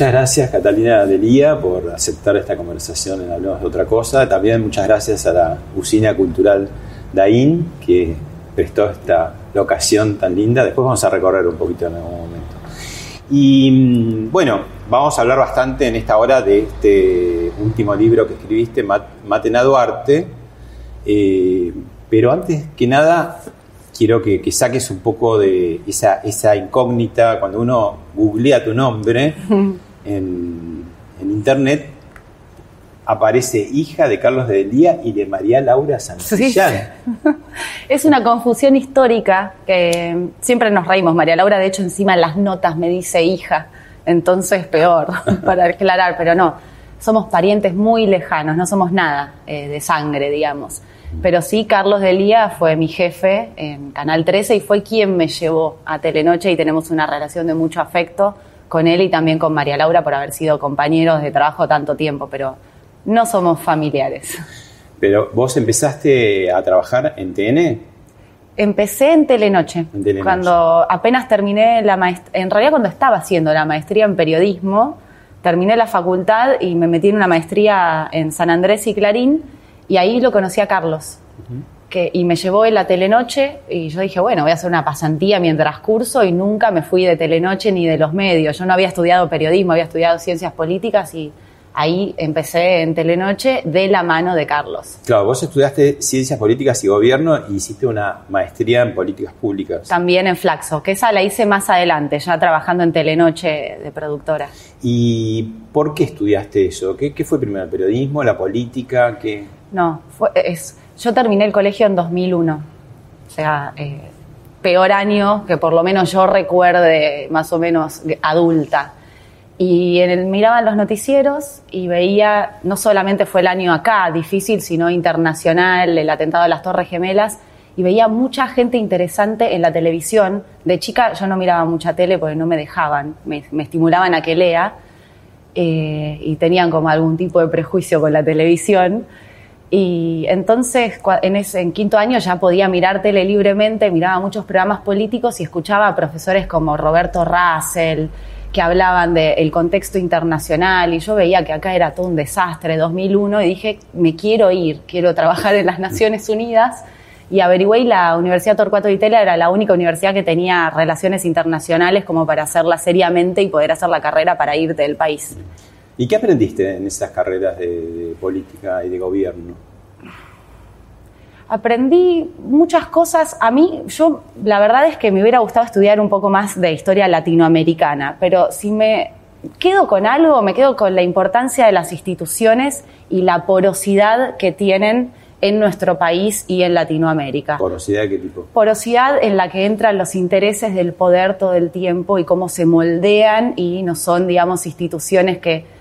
Muchas gracias Catalina Delía por aceptar esta conversación en Hablemos de otra cosa. También muchas gracias a la Usina Cultural Daín que prestó esta locación tan linda. Después vamos a recorrer un poquito en algún momento. Y mm, bueno, vamos a hablar bastante en esta hora de este último libro que escribiste, Matena Duarte. Eh, pero antes que nada, quiero que, saques un poco de esa, esa incógnita cuando uno googlea tu nombre en, internet aparece hija de Carlos de Delía y de María Laura Santillán. Es una confusión histórica que siempre nos reímos. María Laura, de hecho, encima en las notas me dice hija, entonces peor, para aclarar, pero no, somos parientes muy lejanos, no somos nada eh, de sangre, digamos. Pero sí, Carlos Delía fue mi jefe en Canal 13 y fue quien me llevó a Telenoche y tenemos una relación de mucho afecto con él y también con María Laura por haber sido compañeros de trabajo tanto tiempo, pero no somos familiares. Pero vos empezaste a trabajar en TN? Empecé en Telenoche, en Telenoche. cuando apenas terminé la maestría, en realidad cuando estaba haciendo la maestría en periodismo, terminé la facultad y me metí en una maestría en San Andrés y Clarín y ahí lo conocí a Carlos. Que, y me llevó él a Telenoche y yo dije, bueno, voy a hacer una pasantía mientras curso y nunca me fui de Telenoche ni de los medios. Yo no había estudiado periodismo, había estudiado ciencias políticas y ahí empecé en Telenoche de la mano de Carlos. Claro, vos estudiaste ciencias políticas y gobierno y hiciste una maestría en políticas públicas. También en Flaxo, que esa la hice más adelante, ya trabajando en Telenoche de productora. ¿Y por qué estudiaste eso? ¿Qué, qué fue primero, el periodismo, la política? ¿Qué? No, fue, es, yo terminé el colegio en 2001, o sea, eh, peor año que por lo menos yo recuerde más o menos adulta. Y en el, miraba los noticieros y veía, no solamente fue el año acá difícil, sino internacional, el atentado a las Torres Gemelas, y veía mucha gente interesante en la televisión. De chica yo no miraba mucha tele porque no me dejaban, me, estimulaban a que lea eh, y tenían como algún tipo de prejuicio con la televisión. Y entonces en, ese, en quinto año ya podía mirar tele libremente, miraba muchos programas políticos y escuchaba a profesores como Roberto Russell, que hablaban del contexto internacional y yo veía que acá era todo un desastre, 2001, y dije, me quiero ir, quiero trabajar en las Naciones Unidas. Y averigüé y la Universidad Torcuato de Itela era la única universidad que tenía relaciones internacionales como para hacerla seriamente y poder hacer la carrera para irte del país. ¿Y qué aprendiste en esas carreras de, política y de gobierno? Aprendí muchas cosas. A mí, yo la verdad es que me hubiera gustado estudiar un poco más de historia latinoamericana, pero si me quedo con algo, me quedo con la importancia de las instituciones y la porosidad que tienen en nuestro país y en Latinoamérica. ¿Porosidad de qué tipo? Porosidad en la que entran los intereses del poder todo el tiempo y cómo se moldean y no son, digamos, instituciones que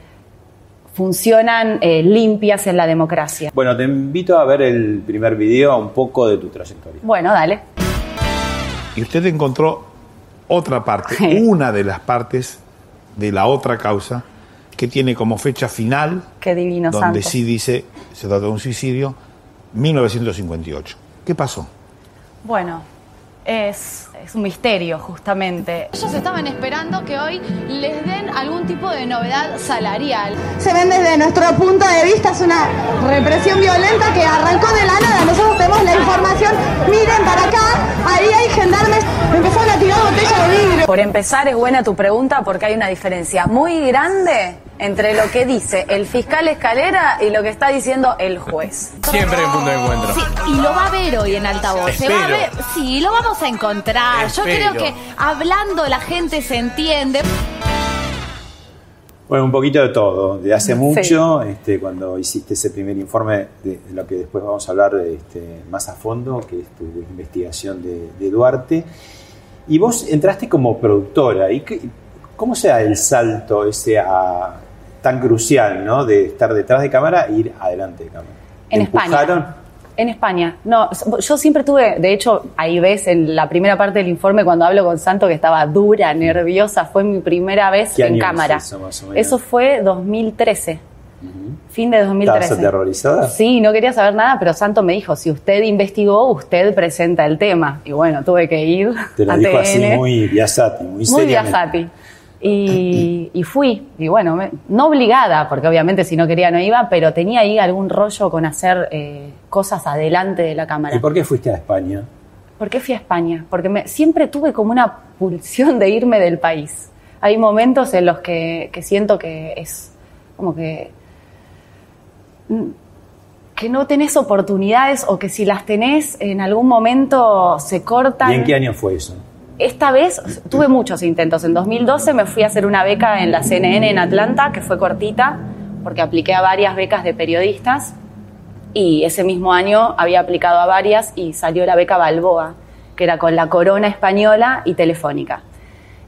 funcionan eh, limpias en la democracia. Bueno, te invito a ver el primer video, un poco de tu trayectoria. Bueno, dale. Y usted encontró otra parte, una de las partes de la otra causa que tiene como fecha final, Qué divino donde sí dice, se trata de un suicidio, 1958. ¿Qué pasó? Bueno, es, es, un misterio, justamente. Ellos estaban esperando que hoy les den algún tipo de novedad salarial. Se ven desde nuestro punto de vista, es una represión violenta que arrancó de la nada. Nosotros tenemos la información, miren para acá, ahí hay gendarmes, empezaron a tirar botellas de vidrio. Por empezar, es buena tu pregunta porque hay una diferencia muy grande entre lo que dice el fiscal Escalera y lo que está diciendo el juez. Siempre en punto de encuentro. Sí, y lo va a ver hoy en altavoz. Se va a Espero. ver, sí, lo vamos a encontrar. Yo creo que hablando la gente se entiende. Bueno, un poquito de todo. De hace mucho, este, cuando hiciste ese primer informe, de lo que después vamos a hablar este, más a fondo, que es tu investigación de, de Duarte. Y vos entraste como productora. ¿Y qué- cómo se da el salto ese a- tan crucial, ¿no? De estar detrás de cámara e ir adelante de cámara. ¿Te En empujaron? España. En España. No, yo siempre tuve, de hecho, ahí ves en la primera parte del informe cuando hablo con Santo que estaba dura, nerviosa, fue mi primera vez ¿Qué en año es cámara. eso, más o menos? Eso fue 2013. Fin de 2013. ¿Estabas aterrorizada? Sí, no quería saber nada, pero Santo me dijo, si usted investigó, usted presenta el tema. Y bueno, tuve que ir Te lo a dijo así muy Biasati, muy Muy seriamente. Biasati. Y, y fui, y bueno, me- no obligada, porque obviamente si no quería no iba, pero tenía ahí algún rollo con hacer eh, cosas adelante de la cámara. ¿Y por qué fuiste a España? ¿Por qué fui a España? Porque me- siempre tuve como una pulsión de irme del país. Hay momentos en los que, que siento que es como que mm, que no tenés oportunidades o que si las tenés en algún momento se cortan. ¿Y en qué año fue eso? Esta vez tuve muchos intentos. En 2012 me fui a hacer una beca en la CNN en Atlanta, que fue cortita, porque apliqué a varias becas de periodistas. Y ese mismo año había aplicado a varias y salió la beca Balboa, que era con la Corona Española y Telefónica.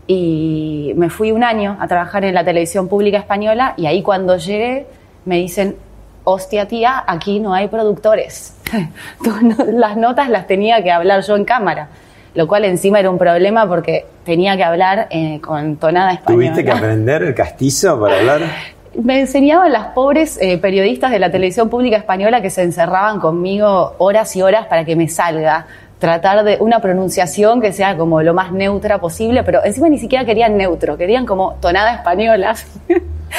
Y me fui un año a trabajar en la televisión pública española y ahí cuando llegué me dicen, hostia tía, aquí no hay productores. Las notas las tenía que hablar yo en cámara, lo cual encima era un problema porque tenía que hablar eh, con tonada española. ¿Tuviste que aprender el castizo para hablar? Me enseñaban las pobres eh, periodistas de la televisión pública española que se encerraban conmigo horas y horas para que me salga. Tratar de una pronunciación que sea como lo más neutra posible, pero encima ni siquiera querían neutro, querían como tonada española.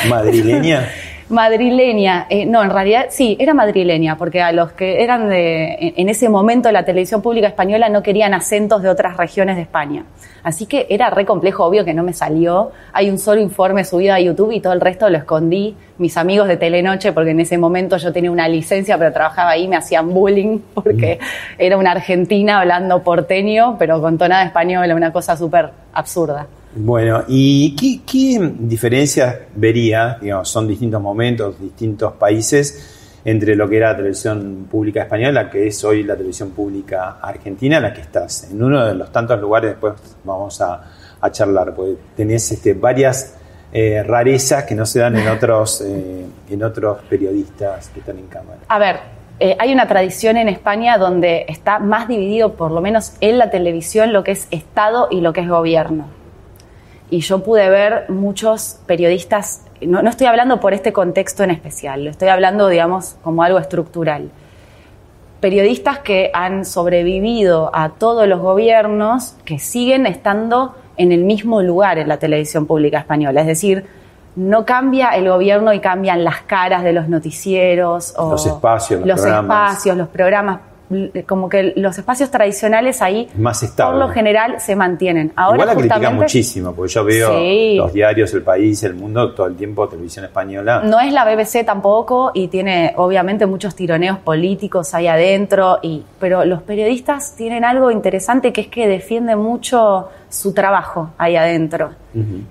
¿Madrileña? Madrileña, eh, no, en realidad sí, era madrileña, porque a los que eran de, en, ese momento la televisión pública española no querían acentos de otras regiones de España. Así que era re complejo, obvio que no me salió. Hay un solo informe subido a YouTube y todo el resto lo escondí. Mis amigos de Telenoche, porque en ese momento yo tenía una licencia, pero trabajaba ahí, me hacían bullying, porque era una argentina hablando porteño, pero con tonada española, una cosa súper absurda. Bueno, ¿y qué, diferencias vería, digamos, son distintos momentos, distintos países, entre lo que era la televisión pública española, que es hoy la televisión pública argentina, en la que estás? En uno de los tantos lugares, después vamos a, a charlar, porque tenés este, varias eh, rarezas que no se dan en otros, eh, en otros periodistas que están en cámara. A ver, eh, hay una tradición en España donde está más dividido, por lo menos en la televisión, lo que es Estado y lo que es gobierno. Y yo pude ver muchos periodistas, no, no estoy hablando por este contexto en especial, lo estoy hablando, digamos, como algo estructural. Periodistas que han sobrevivido a todos los gobiernos que siguen estando en el mismo lugar en la televisión pública española. Es decir, no cambia el gobierno y cambian las caras de los noticieros o Los espacios, los los programas. espacios, los programas, como que los espacios tradicionales ahí Es más estable. por lo general se mantienen. Ahora Igual la critica justamente muchísimo, porque yo veo Sí. los diarios, el país, el mundo, todo el tiempo televisión española. no es la BBC tampoco y tiene obviamente muchos tironeos políticos ahí adentro, y, pero los periodistas tienen algo interesante que es que defienden mucho su trabajo ahí adentro.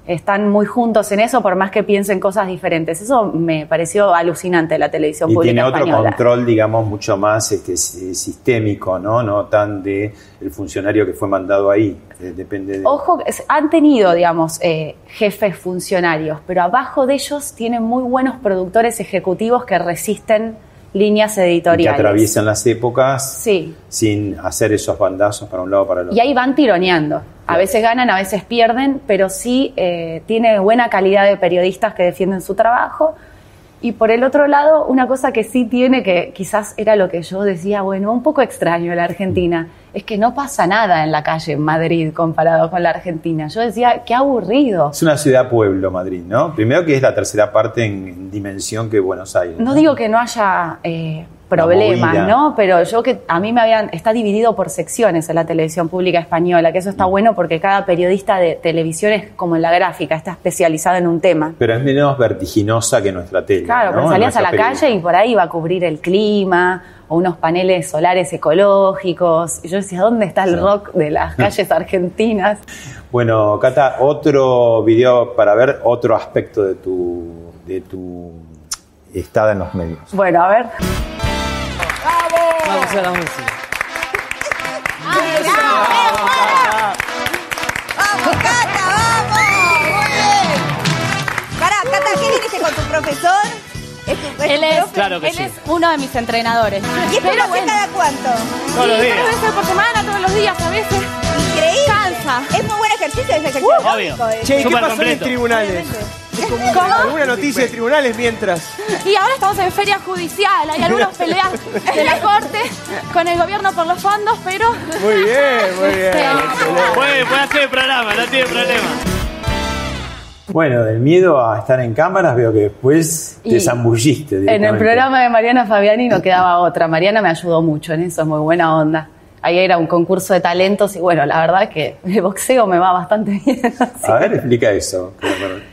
Están muy juntos en eso, por más que piensen cosas diferentes. Eso me pareció alucinante la televisión y pública tiene otro española. control, digamos, mucho más este, si- sistémico, ¿no? No tan de el funcionario que fue mandado ahí. Eh, Depende de... Ojo, han tenido, digamos, eh, jefes funcionarios, pero abajo de ellos tienen muy buenos productores ejecutivos que resisten líneas que editoriales. atraviesan las épocas Sí. sin hacer esos bandazos para un lado o para el otro. Y ahí van tironeando. A veces ganan, a veces pierden, pero sí eh, tiene buena calidad de periodistas que defienden su trabajo. Y por el otro lado, una cosa que sí tiene, que quizás era lo que yo decía, bueno, un poco extraño la Argentina, es que no pasa nada en la calle en Madrid comparado con la Argentina. Yo decía, qué aburrido. Es una ciudad-pueblo Madrid, ¿no? Primero que es la tercera parte en dimensión que Buenos Aires. No digo que no haya eh, problemas. ¿no? Pero yo que a mí me habían está dividido por secciones en la televisión pública española, que eso Mm. está bueno porque cada periodista de televisión es como en la gráfica, está especializado en un tema. Pero es menos vertiginosa que nuestra tele. Claro, ¿no? pero salías a la calle y por ahí iba a cubrir el clima o unos paneles solares ecológicos. Y yo decía, ¿dónde está el Sí. rock de las calles argentinas? Bueno, Cata, otro video para ver otro aspecto de tu, de tu estada en los medios. Bueno, a ver. Vamos a la música. ¿Es tu, es Él tu es, profe? Claro que él sí. es uno de mis entrenadores. ¿Y esto lo Pero hace bueno, cada cuánto? Todos los sí, días. tres veces por semana, todos los días a veces. Increíble. Cansa. Es muy buen ejercicio, es ejercicio Obvio. eh. Che, ¿y ¿qué Súper pasó en completo. tribunales? ¿Cómo? ¿Alguna noticia de tribunales mientras? Y ahora estamos en feria judicial, hay algunas peleas de la corte con el gobierno por los fondos, pero Muy bien, muy bien. Puede, puede hacer el programa, no tiene problema. Bueno, del miedo a estar en cámaras veo que después te Y zambulliste. En el programa de Mariana Fabiani no quedaba otra. Mariana me ayudó mucho en eso, es muy buena onda. Ahí era un concurso de talentos y bueno, la verdad es que el boxeo me va bastante bien. así. A ver, explica eso.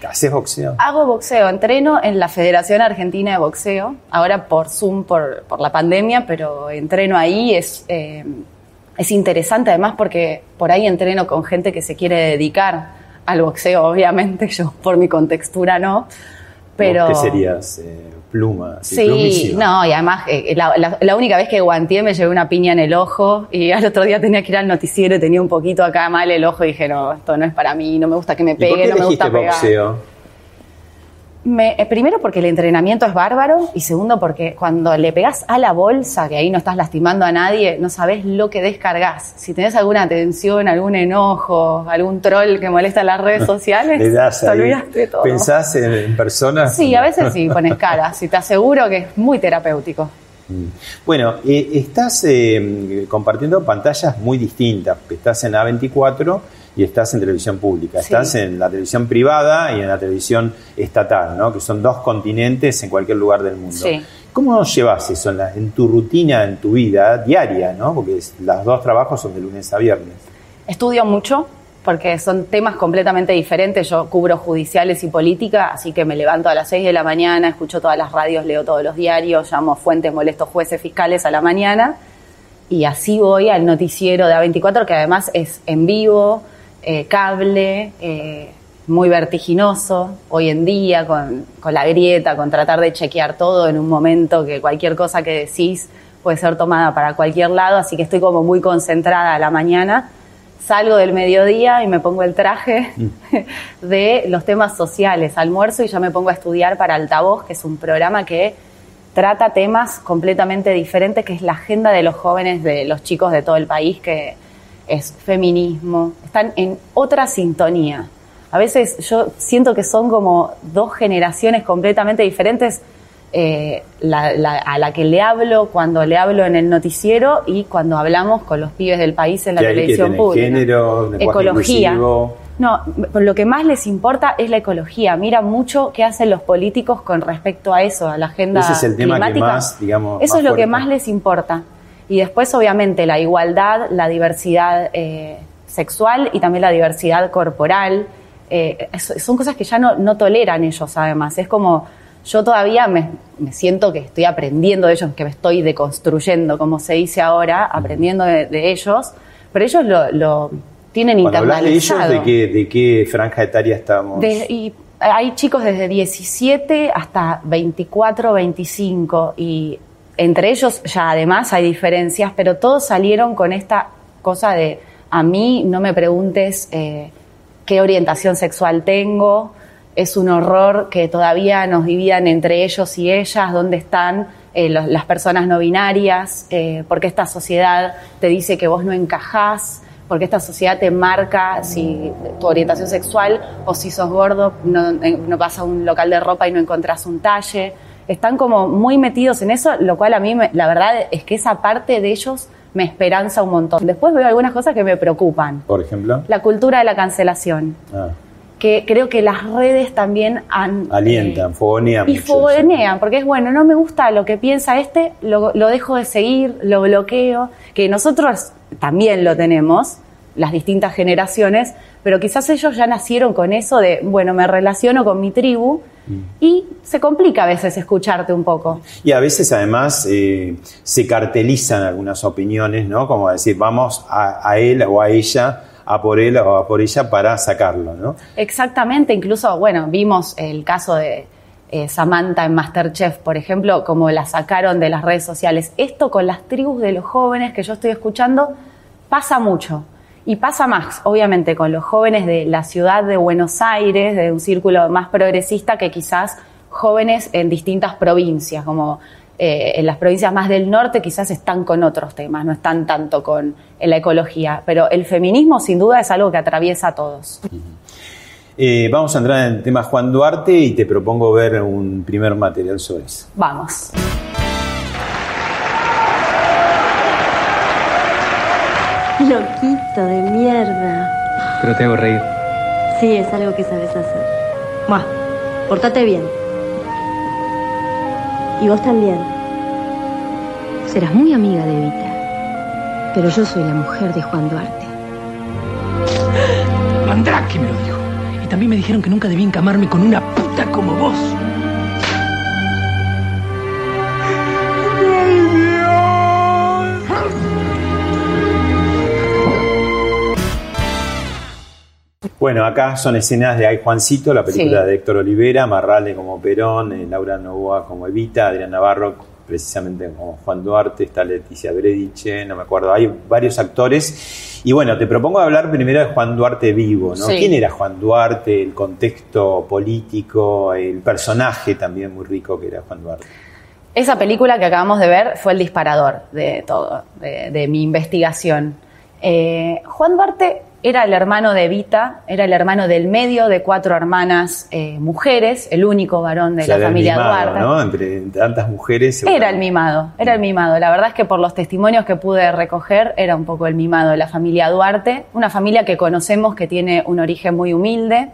¿Haces boxeo? Hago boxeo, entreno en la Federación Argentina de Boxeo, ahora por Zoom, por, por la pandemia, pero entreno ahí, es, eh, es interesante además porque por ahí entreno con gente que se quiere dedicar al boxeo, obviamente, yo por mi contextura no, pero... ¿Vos ¿Qué serías? Eh, pluma. Sí, no, y además eh, la, la- la única vez que guanteé me llevé una piña en el ojo y al otro día tenía que ir al noticiero y tenía un poquito acá mal el ojo y dije, no, esto no es para mí, no me gusta que me ¿Y por pegue, qué no me gusta pegar. Me- eh, primero porque el entrenamiento es bárbaro y segundo porque cuando le pegas a la bolsa, que ahí no estás lastimando a nadie, no sabes lo que descargas. Si tenés alguna tensión, algún enojo, algún troll que molesta en las redes sociales, Le das te ahí. olvidaste todo. ¿Pensás en, en personas? Sí, a veces sí pones caras y te aseguro que es muy terapéutico. Bueno, eh, estás eh, compartiendo pantallas muy distintas. Estás en A24 y estás en televisión pública. Sí. Estás en la televisión privada y en la televisión estatal, ¿no? Que son dos continentes en cualquier lugar del mundo. Sí. ¿Cómo llevas eso en, la- en tu rutina, en tu vida diaria, ¿no? Porque es- los dos trabajos son de lunes a viernes. Estudio mucho porque son temas completamente diferentes. Yo cubro judiciales y política, así que me levanto a las 6 de la mañana, escucho todas las radios, leo todos los diarios, llamo fuentes, molesto jueces fiscales a la mañana y así voy al noticiero de A24, que además es en vivo, eh, cable, eh, muy vertiginoso hoy en día con, con la grieta, con tratar de chequear todo en un momento que cualquier cosa que decís puede ser tomada para cualquier lado, así que estoy como muy concentrada a la mañana. Salgo del mediodía y me pongo el traje de los temas sociales, almuerzo y ya me pongo a estudiar para Altavoz, que es un programa que trata temas completamente diferentes, que es la agenda de los jóvenes, de los chicos de todo el país, que es feminismo, están en otra sintonía. A veces yo siento que son como dos generaciones completamente diferentes, eh, la- la- a la que le hablo cuando le hablo en el noticiero y cuando hablamos con los pibes del país en la televisión pública. género, ecología. inclusivo. No, lo que más les importa es la ecología. Mira mucho qué hacen los políticos con respecto a eso, a la agenda Ese es el tema que climática. más, digamos, Eso más es lo que más les importa. Y después, obviamente, la igualdad, la diversidad eh, sexual y también la diversidad corporal. Eh, son cosas que ya no, no toleran ellos, además. Es como, yo todavía me, me siento que estoy aprendiendo de ellos, que me estoy deconstruyendo, como se dice ahora, aprendiendo de, de ellos, pero ellos lo, lo tienen Cuando hablas de ellos. ¿de qué, ¿de qué franja etaria estamos? De- y hay chicos desde 17 hasta 24, 25 y entre ellos ya además hay diferencias, pero todos salieron con esta cosa de a mí no me preguntes eh, qué orientación sexual tengo, es un horror que todavía nos dividan entre ellos y ellas, dónde están eh, las personas no binarias, eh, porque esta sociedad te dice que vos no encajás, porque esta sociedad te marca si tu orientación sexual o si sos gordo, no, no vas a un local de ropa y no encontrás un talle. Están como muy metidos en eso, lo cual a mí, me- la verdad es que esa parte de ellos me esperanza un montón. Después veo algunas cosas que me preocupan. Por ejemplo. La cultura de la cancelación, Ah, que creo que las redes también han... alientan, fogonean. Y mucho fogonean, porque es bueno, no me gusta lo que piensa este, lo, lo dejo de seguir, lo bloqueo, que nosotros también lo tenemos, las distintas generaciones, pero quizás ellos ya nacieron con eso de, bueno, me relaciono con mi tribu Mm. y se complica a veces escucharte un poco. Y a veces además eh, se cartelizan algunas opiniones, ¿no? Como decir, vamos a, a él o a ella, a por él o a por ella para sacarlo, ¿no? Exactamente, incluso, bueno, vimos el caso de eh, Samantha en Masterchef, por ejemplo, como la sacaron de las redes sociales. Esto con las tribus de los jóvenes que yo estoy escuchando pasa mucho. Y pasa más, obviamente, con los jóvenes de la ciudad de Buenos Aires, de un círculo más progresista que quizás jóvenes en distintas provincias, como eh, en las provincias más del norte quizás están con otros temas, no están tanto con la ecología. Pero el feminismo sin duda es algo que atraviesa a todos. Eh, vamos a entrar en el tema Juan Duarte y te propongo ver un primer material sobre eso. Vamos. Loquito de mierda. Pero te hago reír. Sí, es algo que sabes hacer. Buah, portate bien. Y vos también. Serás muy amiga de Evita. Pero yo soy la mujer de Juan Duarte. Mandrake me lo dijo. Y también me dijeron que nunca debí encamarme con una puta como vos. Bueno, acá son escenas de Ay Juancito, la película Sí. de Héctor Olivera, Marrale como Perón, eh, Laura Novoa como Evita, Adrián Navarro precisamente como Juan Duarte, está Leticia Brediche, no me acuerdo, hay varios actores. Y bueno, te propongo hablar primero de Juan Duarte vivo, ¿no? Sí. ¿Quién era Juan Duarte? El contexto político, el personaje también muy rico que era Juan Duarte. Esa película que acabamos de ver fue el disparador de todo, de, de mi investigación. Eh, Juan Duarte era el hermano de Evita, era el hermano del medio de cuatro hermanas eh, mujeres, el único varón de O sea, la era el familia mimado, Duarte. ¿no? Entre tantas mujeres. Era el mimado, era el mimado. La verdad es que por los testimonios que pude recoger, era un poco el mimado de la familia Duarte, una familia que conocemos que tiene un origen muy humilde,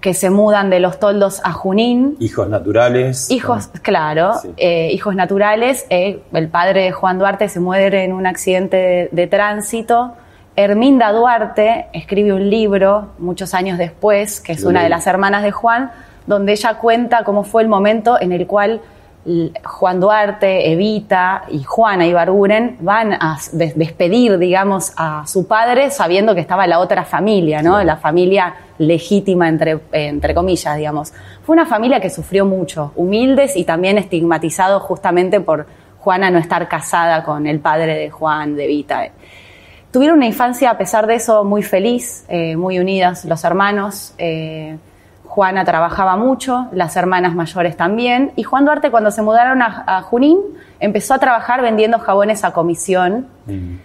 que se mudan de los toldos a Junín, Hijos naturales. Hijos, claro, Sí. eh, hijos naturales. eh, el padre de Juan Duarte se muere en un accidente de, de tránsito. Herminda Duarte escribe un libro muchos años después, que es una de las hermanas de Juan, donde ella cuenta cómo fue el momento en el cual Juan Duarte, Evita y Juana Ibarguren van a des- despedir, digamos, a su padre sabiendo que estaba la otra familia, ¿no? La familia legítima, entre, entre comillas, digamos. Fue una familia que sufrió mucho, humildes y también estigmatizados justamente por Juana no estar casada con el padre de Juan, de Evita. Tuvieron una infancia, a pesar de eso, muy feliz, eh, muy unidas los hermanos. eh, Juana trabajaba mucho, las hermanas mayores también. Y Juan Duarte, cuando se mudaron a, a Junín, empezó a trabajar vendiendo jabones a comisión.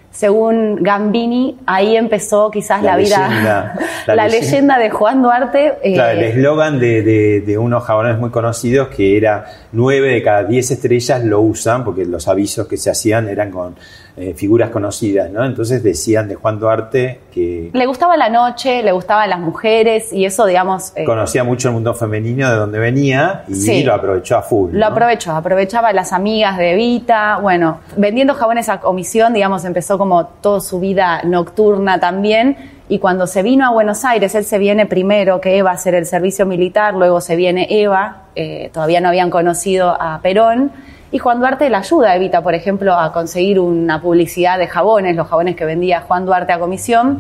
Según Gambini, ahí empezó quizás la, La vida, leyenda, la, la leyenda. leyenda. de Juan Duarte. eh, Claro, el eslogan de, de- de unos jabones muy conocidos que era nueve de cada diez estrellas lo usan porque los avisos que se hacían eran con eh, figuras conocidas, ¿no? Entonces decían de Juan Duarte que le gustaba la noche, le gustaban las mujeres y eso, digamos... eh, conocía mucho el mundo femenino de donde venía y Sí. lo aprovechó a full. Lo ¿no? aprovechó, aprovechaba las amigas de Evita, bueno, vendiendo jabones a comisión, digamos, empezó como toda su vida nocturna también. Y cuando se vino a Buenos Aires, él se viene primero que Eva a hacer el servicio militar, luego se viene Eva, eh, todavía no habían conocido a Perón. Y Juan Duarte le ayuda a Evita, por ejemplo, a conseguir una publicidad de jabones, los jabones que vendía Juan Duarte a comisión.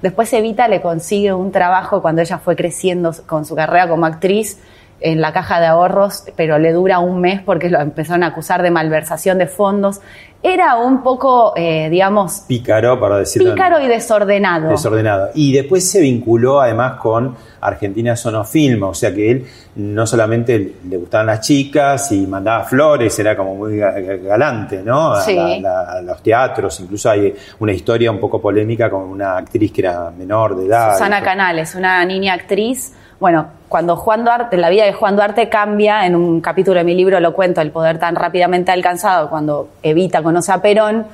Después Evita le consigue un trabajo cuando ella fue creciendo con su carrera como actriz en la caja de ahorros, pero le dura un mes porque lo empezaron a acusar de malversación de fondos. Era un poco, eh, digamos, Pícaro, para decirlo. pícaro y desordenado. Desordenado. Y después se vinculó además con Argentina Sonofilm, o sea que él no solamente le gustaban las chicas y mandaba flores, era como muy ga- ga- galante, ¿no? A, Sí. la- la- a los teatros, incluso hay una historia un poco polémica con una actriz que era menor de edad. Susana Canales, una niña actriz. Bueno, cuando Juan Duarte, la vida de Juan Duarte cambia, en un capítulo de mi libro lo cuento, el poder tan rápidamente alcanzado, cuando Evita conoce a Perón,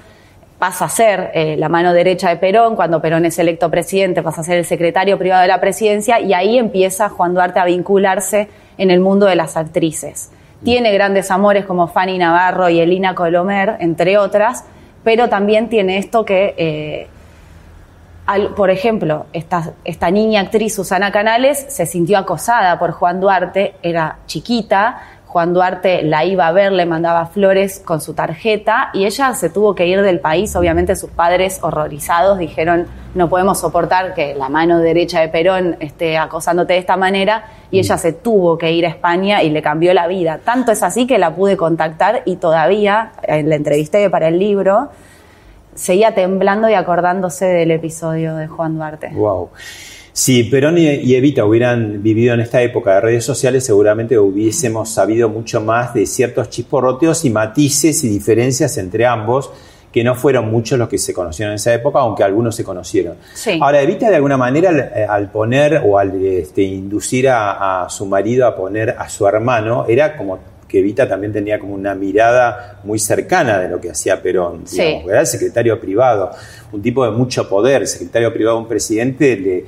pasa a ser eh, la mano derecha de Perón, cuando Perón es electo presidente pasa a ser el secretario privado de la presidencia y ahí empieza Juan Duarte a vincularse en el mundo de las actrices. Tiene grandes amores como Fanny Navarro y Elina Colomer, entre otras, pero también tiene esto que, eh, al- por ejemplo, esta, esta niña actriz Susana Canales se sintió acosada por Juan Duarte, era chiquita, Juan Duarte la iba a ver, le mandaba flores con su tarjeta y ella se tuvo que ir del país. Obviamente sus padres horrorizados dijeron no podemos soportar que la mano derecha de Perón esté acosándote de esta manera y ella se tuvo que ir a España y le cambió la vida. Tanto es así que la pude contactar y todavía, eh, la entrevisté para el libro, seguía temblando y acordándose del episodio de Juan Duarte. Wow. Si Perón y Evita hubieran vivido en esta época de redes sociales, seguramente hubiésemos sabido mucho más de ciertos chisporroteos y matices y diferencias entre ambos, que no fueron muchos los que se conocieron en esa época, aunque algunos se conocieron. Sí. Ahora, Evita de alguna manera al, eh, al poner o al este, inducir a, a su marido a poner a su hermano, era como que Evita también tenía como una mirada muy cercana de lo que hacía Perón. Sí. digamos, era el secretario privado, un tipo de mucho poder, secretario privado de un presidente le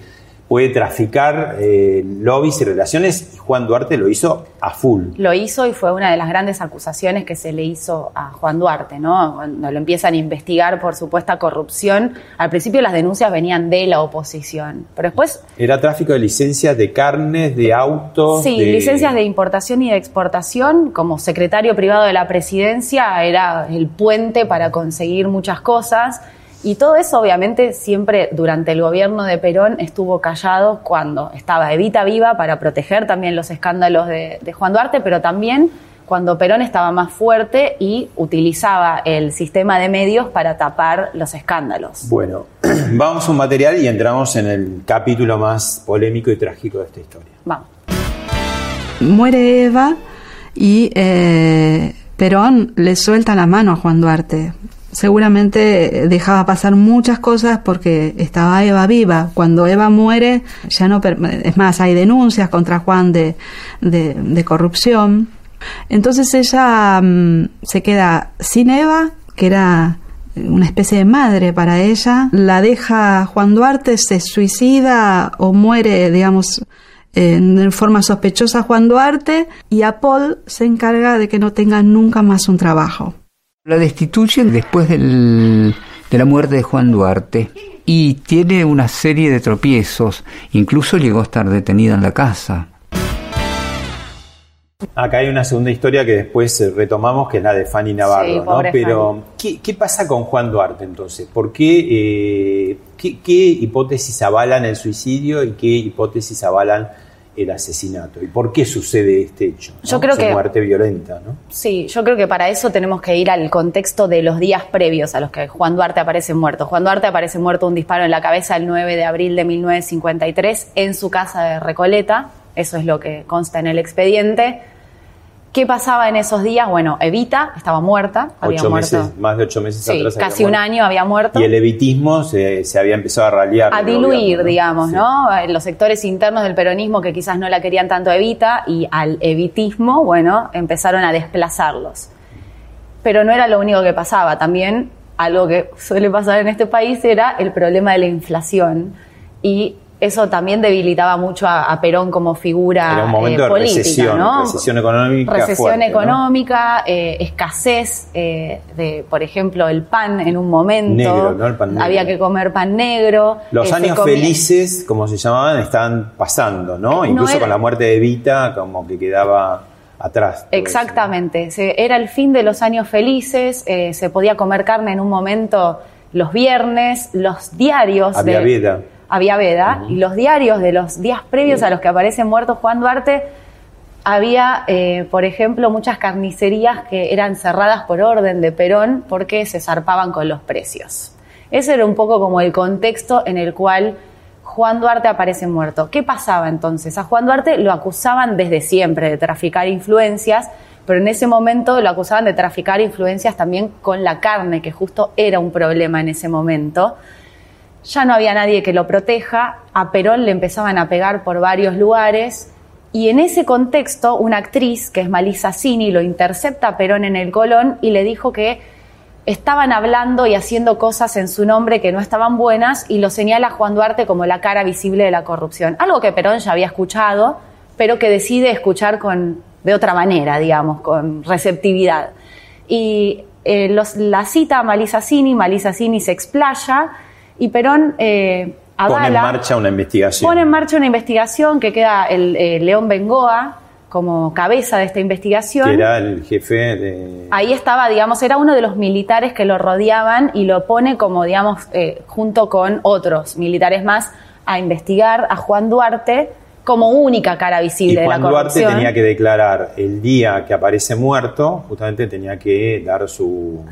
puede traficar eh, lobbies y relaciones y Juan Duarte lo hizo a full. Lo hizo y fue una de las grandes acusaciones que se le hizo a Juan Duarte, ¿no? Cuando lo empiezan a investigar por supuesta corrupción, al principio las denuncias venían de la oposición, pero después Era tráfico de licencias de carnes, de autos. Sí, de- licencias de importación y de exportación. Como secretario privado de la presidencia era el puente para conseguir muchas cosas. Y todo eso, obviamente, siempre durante el gobierno de Perón estuvo callado cuando estaba Evita viva para proteger también los escándalos de, de Juan Duarte, pero también cuando Perón estaba más fuerte y utilizaba el sistema de medios para tapar los escándalos. Bueno, vamos a un material y entramos en el capítulo más polémico y trágico de esta historia. Vamos. Muere Eva y eh, Perón le suelta la mano a Juan Duarte. Seguramente dejaba pasar muchas cosas porque estaba Eva viva. Cuando Eva muere, ya no. Es más, hay denuncias contra Juan de, de, de corrupción. Entonces ella mm, se queda sin Eva, que era una especie de madre para ella. La deja Juan Duarte, se suicida o muere, digamos, en forma sospechosa Juan Duarte y a Paul se encarga de que no tenga nunca más un trabajo. La destituyen después del- de la muerte de Juan Duarte y tiene una serie de tropiezos. Incluso llegó a estar detenida en la casa. Acá hay una segunda historia que después eh, retomamos, que es la de Fanny Navarro, Sí, ¿no? Pero, ¿qué, qué pasa con Juan Duarte entonces? ¿Por qué, eh, qué, qué hipótesis avalan el suicidio y qué hipótesis avalan el asesinato? ¿Y por qué sucede este hecho? ¿no? Yo creo que- muerte violenta, ¿no? Sí, yo creo que para eso tenemos que ir al contexto de los días previos a los que Juan Duarte aparece muerto. Juan Duarte aparece muerto un disparo en la cabeza el 9 de abril de 1953 en su casa de Recoleta. Eso es lo que consta en el expediente. ¿Qué pasaba en esos días? Bueno, Evita estaba muerta, había Ocho muerto. meses, más de ocho meses Sí, atrás. casi un año había muerto. Y el evitismo se, se había empezado a ralear. a diluir, gobierno, ¿no? digamos, ¿no? En Los sectores internos del peronismo que quizás no la querían tanto a Evita y al evitismo, bueno, empezaron a desplazarlos. Pero no era lo único que pasaba, también algo que suele pasar en este país era el problema de la inflación y eso también debilitaba mucho a, a Perón como figura Era un momento eh, de política, recesión, ¿no? recesión económica. recesión fuerte, ¿no? económica, eh, escasez eh, de, por ejemplo, el pan en un momento. Negro, ¿no? El pan negro. Había que comer pan negro. Los años felices, como se llamaban, estaban pasando, ¿no? Incluso era- con la muerte de Evita, como que quedaba atrás. Exactamente. Era el fin de los años felices. eh, se podía comer carne en un momento los viernes. Los diarios. Había de, vida. Había veda. Y los diarios de los días previos a los que aparece muerto Juan Duarte. Había, eh, por ejemplo, muchas carnicerías que eran cerradas por orden de Perón porque se zarpaban con los precios. Ese era un poco como el contexto en el cual Juan Duarte aparece muerto. ¿Qué pasaba entonces? A Juan Duarte lo acusaban desde siempre de traficar influencias, pero en ese momento lo acusaban de traficar influencias también con la carne, que justo era un problema en ese momento. Ya no había nadie que lo proteja, a Perón le empezaban a pegar por varios lugares y en ese contexto una actriz, que es Malisa Cini, lo intercepta a Perón en el Colón y le dijo que estaban hablando y haciendo cosas en su nombre que no estaban buenas y lo señala Juan Duarte como la cara visible de la corrupción. Algo que Perón ya había escuchado, pero que decide escuchar con, de otra manera, digamos, con receptividad. Y eh, los- la cita a Malisassini, Malisassini se explaya y Perón eh, Pone en marcha una investigación. pone en marcha una investigación que queda el eh, León Bengoa como cabeza de esta investigación. que era el jefe de... Ahí estaba, digamos, era uno de los militares que lo rodeaban y lo pone como, digamos, eh, junto con otros militares más a investigar a Juan Duarte como única cara Y visible de la Juan Duarte corrupción. tenía que declarar el día que aparece muerto, justamente tenía que dar su...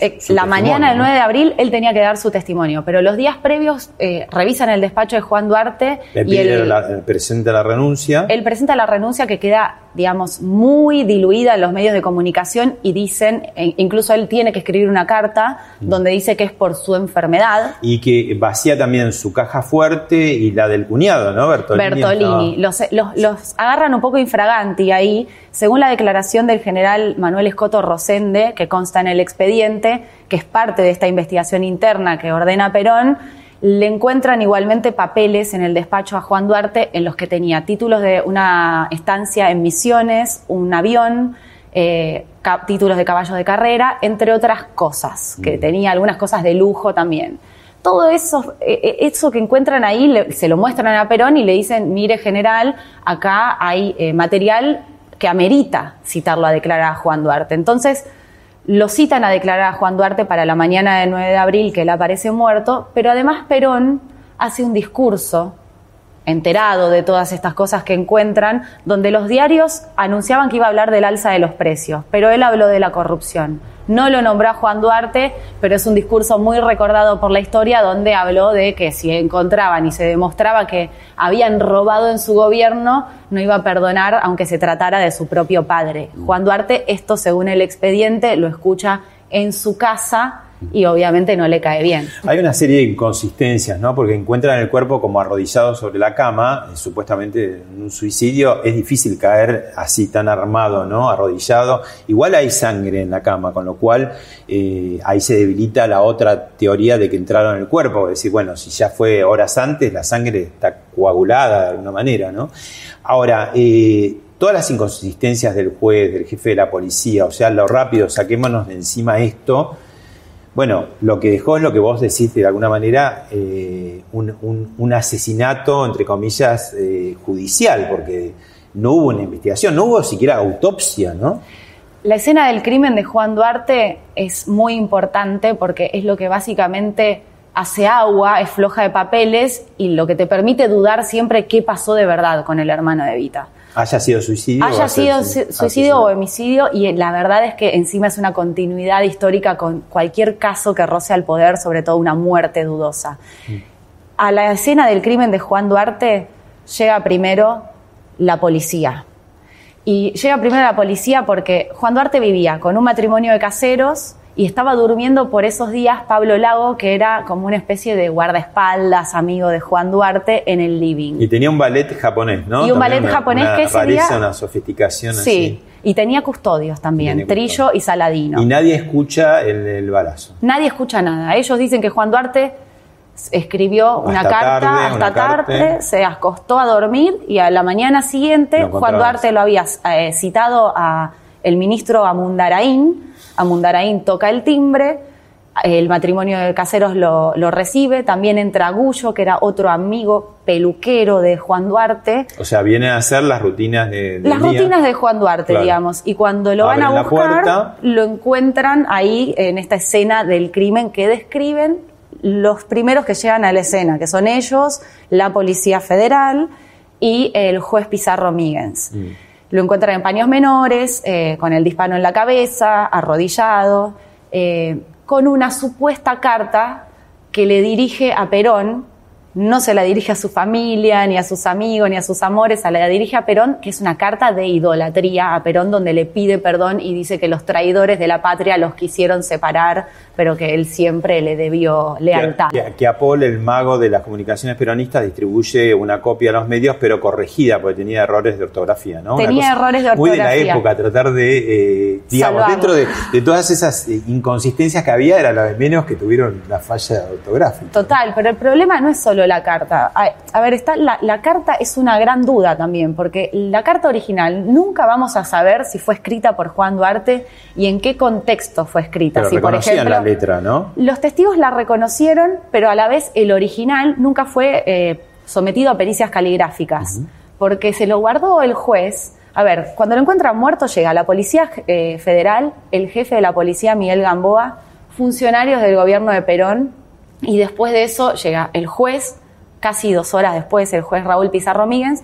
Eh, la mañana del ¿no? 9 de abril él tenía que dar su testimonio, pero los días previos eh, revisan el despacho de Juan Duarte Le y pide él, la- presenta la renuncia. él presenta la renuncia que queda, digamos, muy diluida en los medios de comunicación y dicen, e incluso él tiene que escribir una carta Mm. donde dice que es por su enfermedad. y que vacía también su caja fuerte y la del cuñado, ¿no? Bertolini. Bertolini. Los, los- los agarran un poco infraganti ahí, según la declaración del general Manuel Escoto Rosende, que consta en el expediente, que es parte de esta investigación interna que ordena Perón, le encuentran igualmente papeles en el despacho a Juan Duarte en los que tenía títulos de una estancia en Misiones, un avión, eh, títulos de caballos de carrera, entre otras cosas, que tenía algunas cosas de lujo también. Todo eso, eh, eh, eso que encuentran ahí le- se lo muestran a Perón y le dicen, mire general, acá hay eh, material que amerita citarlo a declarar a Juan Duarte. Entonces, lo citan a declarar a Juan Duarte para la mañana del 9 de abril, que él aparece muerto, pero además Perón hace un discurso enterado de todas estas cosas que encuentran, donde los diarios anunciaban que iba a hablar del alza de los precios, pero él habló de la corrupción. No lo nombró a Juan Duarte, pero es un discurso muy recordado por la historia donde habló de que si encontraban y se demostraba que habían robado en su gobierno, no iba a perdonar aunque se tratara de su propio padre. Juan Duarte, esto según el expediente, lo escucha en su casa y obviamente no le cae bien. Hay una serie de inconsistencias, ¿no? Porque encuentran el cuerpo como arrodillado sobre la cama, eh, supuestamente en un suicidio. Es difícil caer así tan armado, ¿no? Arrodillado. Igual hay sangre en la cama, con lo cual eh, ahí se debilita la otra teoría de que entraron en el cuerpo. Es decir, bueno, si ya fue horas antes, la sangre está coagulada de alguna manera, ¿no? Ahora, eh, todas las inconsistencias del juez, del jefe de la policía, o sea, lo rápido, saquémonos de encima esto. Bueno, lo que dejó es lo que vos decís de alguna manera, eh, un, asesinato, entre comillas, eh, judicial, porque no hubo una investigación, no hubo siquiera autopsia, ¿no? La escena del crimen de Juan Duarte es muy importante porque es lo que básicamente hace agua, es floja de papeles y lo que te permite dudar siempre qué pasó de verdad con el hermano de Vita. Haya sido suicidio. o Haya sido suicidio o homicidio y la verdad es que encima es una continuidad histórica con cualquier caso que roce al poder, sobre todo una muerte dudosa. A la escena del crimen de Juan Duarte llega primero la policía. Y llega primero la policía porque Juan Duarte vivía con un matrimonio de caseros y estaba durmiendo por esos días Pablo Lago, que era como una especie de guardaespaldas, amigo de Juan Duarte, en el living. Y tenía un ballet japonés, ¿no? Y un También ballet una- japonés una que ese rareza, día- una sofisticación Sí, así. y tenía custodios también, Tenía Trillo y Saladino. Y nadie escucha el, el balazo. Nadie escucha nada. Ellos dicen que Juan Duarte escribió una carta tarde, hasta una tarde, carta. se acostó a dormir y a la mañana siguiente Juan. Duarte lo había eh, citado a el ministro Amundaraín. Amundaraín toca el timbre, el matrimonio de caseros lo, lo recibe, también entra Gullo, que era otro amigo peluquero de Juan Duarte. O sea, vienen a hacer las rutinas de, Las día. rutinas de Juan Duarte, Claro. digamos. Y cuando lo van a buscar, lo encuentran ahí en esta escena del crimen que describen los primeros que llegan a la escena, que son ellos, la Policía Federal y el juez Pizarro Míguez. Mm. Lo encuentran en paños menores, eh, con el disparo en la cabeza, arrodillado, eh, con una supuesta carta que le dirige a Perón, no se la dirige a su familia, ni a sus amigos, ni a sus amores, se la dirige a Perón, que es una carta de idolatría a Perón donde le pide perdón y dice que los traidores de la patria los quisieron separar, pero que él siempre le debió lealtad. Que, que Apol, el mago de las comunicaciones peronistas, distribuye una copia a los medios, pero corregida, porque tenía errores de ortografía, ¿no? Tenía errores de Muy de la ortografía. época, tratar de, eh, digamos, dentro de, de todas esas eh, inconsistencias que había, era la de menos que tuvieron la falla ortográfica. Total, pero el problema no es solo la carta. A, a ver, está, la, la carta es una gran duda también, porque la carta original nunca vamos a saber si fue escrita por Juan Duarte y en qué contexto fue escrita. Pero si, por reconocían ejemplo, la letra, ¿no? Los testigos la reconocieron, pero a la vez el original nunca fue eh, sometido a pericias caligráficas, porque se lo guardó el juez. A ver, cuando lo encuentran muerto llega la Policía eh, Federal, el jefe de la policía, Miguel Gamboa, funcionarios del gobierno de Perón, y después de eso llega el juez, casi dos horas después, el juez Raúl Pizarro Míguez,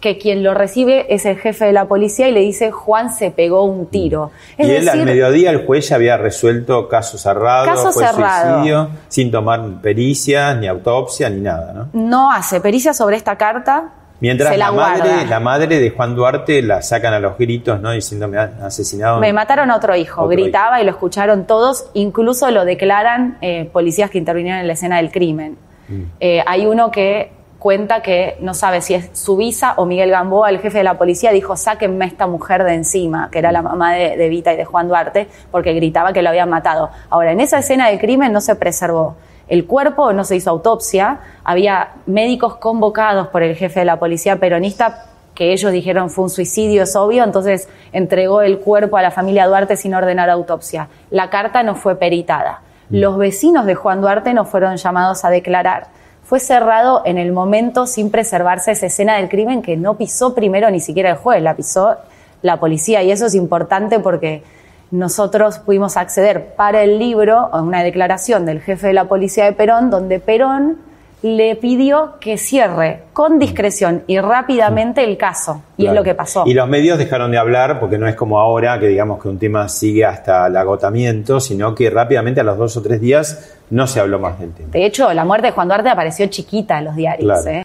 que quien lo recibe es el jefe de la policía y le dice, Juan se pegó un tiro. Es y él al mediodía el juez ya había resuelto caso cerrado, Caso fue cerrado. suicidio, sin tomar pericias, ni autopsia, ni nada, ¿no? no hace pericia sobre esta carta, Mientras la, la, madre, la madre de Juan Duarte la sacan a los gritos, ¿no? Diciendo me han asesinado. Me mataron a otro hijo, Otro gritaba y lo escucharon todos, incluso lo declaran eh, policías que intervinieron en la escena del crimen. Mm. Eh, hay uno que cuenta que no sabe si es Subisa o Miguel Gamboa, el jefe de la policía, dijo, sáquenme esta mujer de encima, que era la mamá de, de Vita y de Juan Duarte, porque gritaba que lo habían matado. Ahora, en esa escena del crimen no se preservó. El cuerpo no se hizo autopsia, había médicos convocados por el jefe de la policía peronista que ellos dijeron fue un suicidio, es obvio, entonces entregó el cuerpo a la familia Duarte sin ordenar autopsia. La carta no fue peritada. Los vecinos de Juan Duarte no fueron llamados a declarar. Fue cerrado en el momento sin preservarse esa escena del crimen que no pisó primero ni siquiera el juez, la pisó la policía. Y eso es importante porque nosotros pudimos acceder para el libro a una declaración del jefe de la policía de Perón, donde Perón le pidió que cierre con discreción y rápidamente el caso. Y es lo que pasó. Y los medios dejaron de hablar porque no es como ahora que digamos que un tema sigue hasta el agotamiento, sino que rápidamente a los dos o tres días no se habló más del tema. De hecho, la muerte de Juan Duarte apareció chiquita en los diarios. Claro. ¿eh?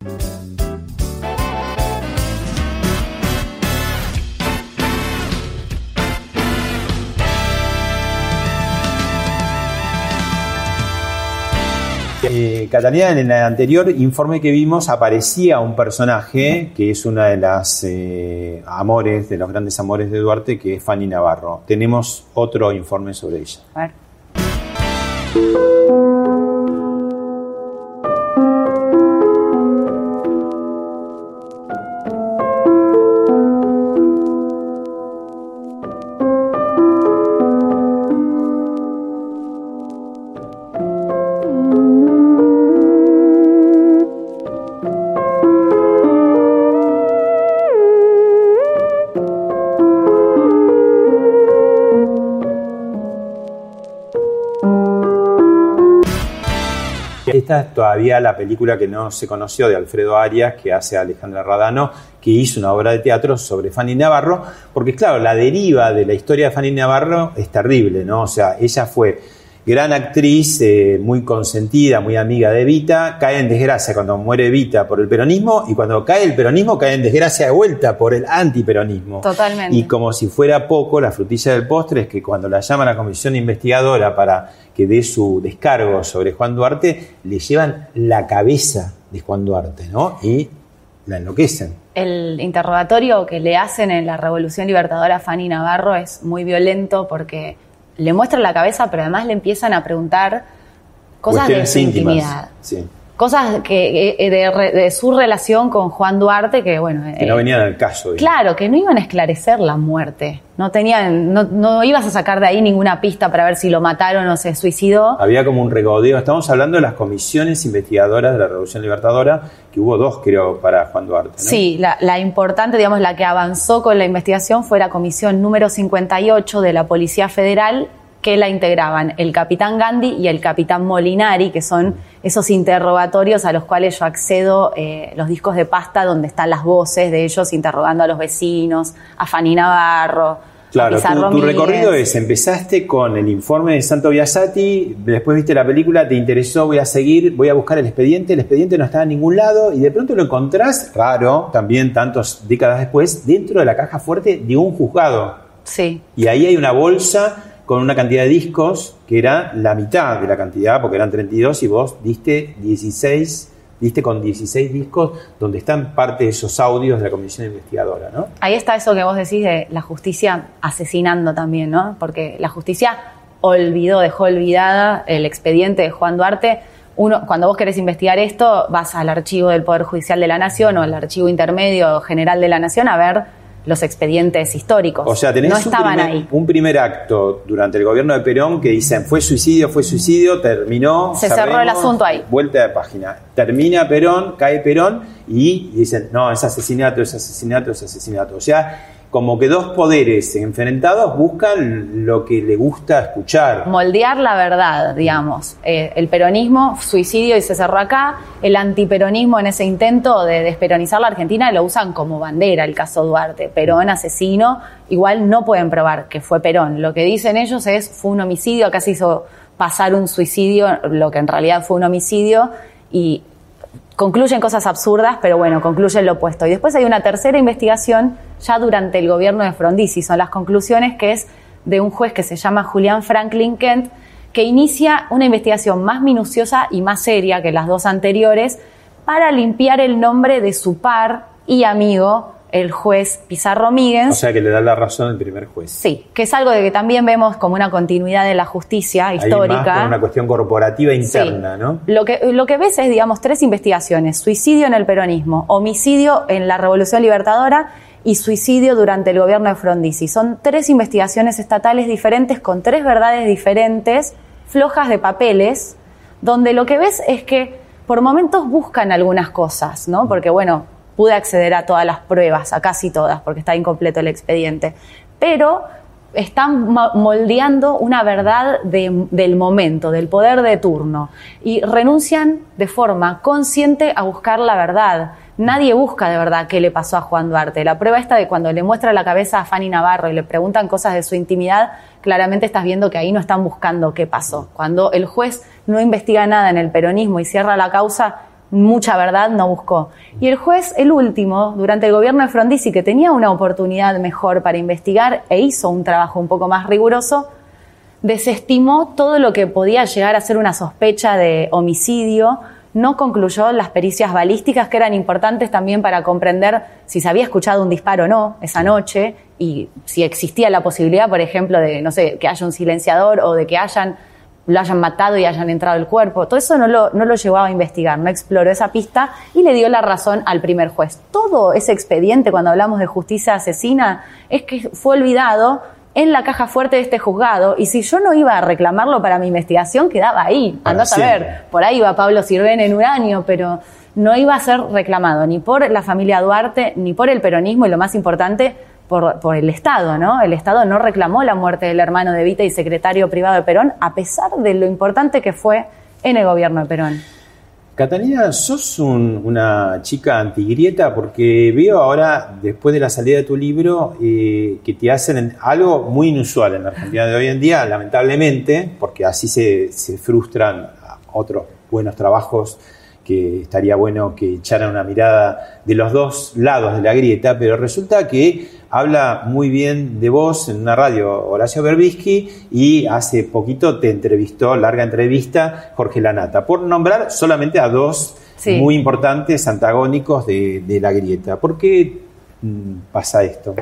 Eh, Catalina, en el anterior informe que vimos aparecía un personaje que es una de las eh, amores, de los grandes amores de Duarte, que es Fanny Navarro. Tenemos otro informe sobre ella. Esta es todavía la película que no se conoció de Alfredo Arias, que hace Alejandra Radano, que hizo una obra de teatro sobre Fanny Navarro, porque claro, la deriva de la historia de Fanny Navarro es terrible, ¿no? O sea, ella fue gran actriz, eh, muy consentida, muy amiga de Evita, cae en desgracia cuando muere Evita por el peronismo, y cuando cae el peronismo cae en desgracia de vuelta por el antiperonismo. Totalmente. Y como si fuera poco, la frutilla del postre es que cuando la llaman a la comisión investigadora para que dé su descargo sobre Juan Duarte, le llevan la cabeza de Juan Duarte, ¿no? Y la enloquecen. El interrogatorio que le hacen en la Revolución Libertadora a Fanny Navarro es muy violento porque le muestran la cabeza, pero además le empiezan a preguntar cosas de su íntimas. intimidad. Sí, Cosas que, eh, de, de su relación con Juan Duarte, que bueno. que eh, no venían al caso. digamos. Claro, que no iban a esclarecer la muerte. No tenían, no, no ibas a sacar de ahí ninguna pista para ver si lo mataron o se suicidó. Había como un regodeo. Estamos hablando de las comisiones investigadoras de la Revolución Libertadora, que hubo dos, creo, para Juan Duarte. ¿no? Sí, la, la importante, digamos, la que avanzó con la investigación fue la comisión número 58 de la Policía Federal, que la integraban el capitán Gandhi y el capitán Molinari, que son esos interrogatorios a los cuales yo accedo, eh, los discos de pasta donde están las voces de ellos interrogando a los vecinos, a Fanny Navarro, Claro, tu, recorrido es, empezaste con el informe de Santo Biasati, después viste la película, te interesó, voy a seguir, voy a buscar el expediente, el expediente no estaba en ningún lado y de pronto lo encontrás, raro, también tantas décadas después, dentro de la caja fuerte de un juzgado. Sí. Y ahí hay una bolsa con una cantidad de discos que era la mitad de la cantidad, porque eran 32 y vos diste 16, diste con 16 discos donde están parte de esos audios de la comisión investigadora, ¿no? Ahí está eso que vos decís de la justicia asesinando también, ¿no? Porque la justicia olvidó, dejó olvidada el expediente de Juan Duarte. Uno, cuando vos querés investigar esto, vas al archivo del Poder Judicial de la Nación o al archivo intermedio general de la Nación a ver los expedientes históricos. O sea, tenés no un, estaban primer, ahí. un primer acto durante el gobierno de Perón que dicen fue suicidio, fue suicidio, terminó. Se cerró el asunto ahí. Vuelta de página. Termina Perón, cae Perón y dicen, no, es asesinato, es asesinato, es asesinato. O sea, como que dos poderes enfrentados buscan lo que le gusta escuchar. moldear la verdad, digamos. Eh, el peronismo, suicidio y se cerró acá. El antiperonismo en ese intento de desperonizar la Argentina lo usan como bandera, el caso Duarte. Perón, asesino, igual no pueden probar que fue Perón. Lo que dicen ellos es fue un homicidio, acá se hizo pasar un suicidio, lo que en realidad fue un homicidio, y concluyen cosas absurdas, pero bueno, concluyen lo opuesto. Y después hay una tercera investigación, ya durante el gobierno de Frondizi, son las conclusiones, que es de un juez que se llama Julián Franklin Kent, que inicia una investigación más minuciosa y más seria que las dos anteriores para limpiar el nombre de su par y amigo, el juez Pizarro Míguez. O sea que le da la razón el primer juez. Sí, que es algo de que también vemos como una continuidad de la justicia histórica. más por una cuestión corporativa interna, ¿no? Lo que, lo que ves es, digamos, tres investigaciones. Suicidio en el peronismo, homicidio en la Revolución Libertadora y suicidio durante el gobierno de Frondizi. Son tres investigaciones estatales diferentes con tres verdades diferentes, flojas de papeles, donde lo que ves es que por momentos buscan algunas cosas, ¿no? Porque, bueno, pude acceder a todas las pruebas, a casi todas, porque está incompleto el expediente. Pero están mo- moldeando una verdad de- del momento, del poder de turno, y renuncian de forma consciente a buscar la verdad. Nadie busca de verdad qué le pasó a Juan Duarte. La prueba esta de cuando le muestra la cabeza a Fanny Navarro y le preguntan cosas de su intimidad, claramente estás viendo que ahí no están buscando qué pasó. Cuando el juez no investiga nada en el peronismo y cierra la causa, mucha verdad no buscó. Y el juez, el último, durante el gobierno de Frondizi, que tenía una oportunidad mejor para investigar e hizo un trabajo un poco más riguroso, desestimó todo lo que podía llegar a ser una sospecha de homicidio, no concluyó las pericias balísticas que eran importantes también para comprender si se había escuchado un disparo o no esa noche y si existía la posibilidad, por ejemplo, de, no sé, que haya un silenciador o de que hayan lo hayan matado y hayan entrado el cuerpo. Todo eso no lo, no lo llevaba a investigar, no exploró esa pista y le dio la razón al primer juez. Todo ese expediente, cuando hablamos de justicia asesina, es que fue olvidado en la caja fuerte de este juzgado y si yo no iba a reclamarlo para mi investigación, quedaba ahí. Andás a ver, por ahí iba Pablo Sirven en un año, pero no iba a ser reclamado ni por la familia Duarte, ni por el peronismo y lo más importante, por, por el Estado, ¿no? El Estado no reclamó la muerte del hermano de Vita y secretario privado de Perón, a pesar de lo importante que fue en el gobierno de Perón. Catalina, sos un- una chica antigrieta porque veo ahora, después de la salida de tu libro, eh, que te hacen en- algo muy inusual en la Argentina de hoy en día, lamentablemente, porque así se frustran otros buenos trabajos que estaría bueno que echaran una mirada de los dos lados de la grieta, pero resulta que habla muy bien de vos en una radio Horacio Berbisky y hace poquito te entrevistó, larga entrevista, Jorge Lanata, por nombrar solamente a dos Sí. muy importantes antagónicos de, de la grieta. ¿Por qué mm, pasa esto?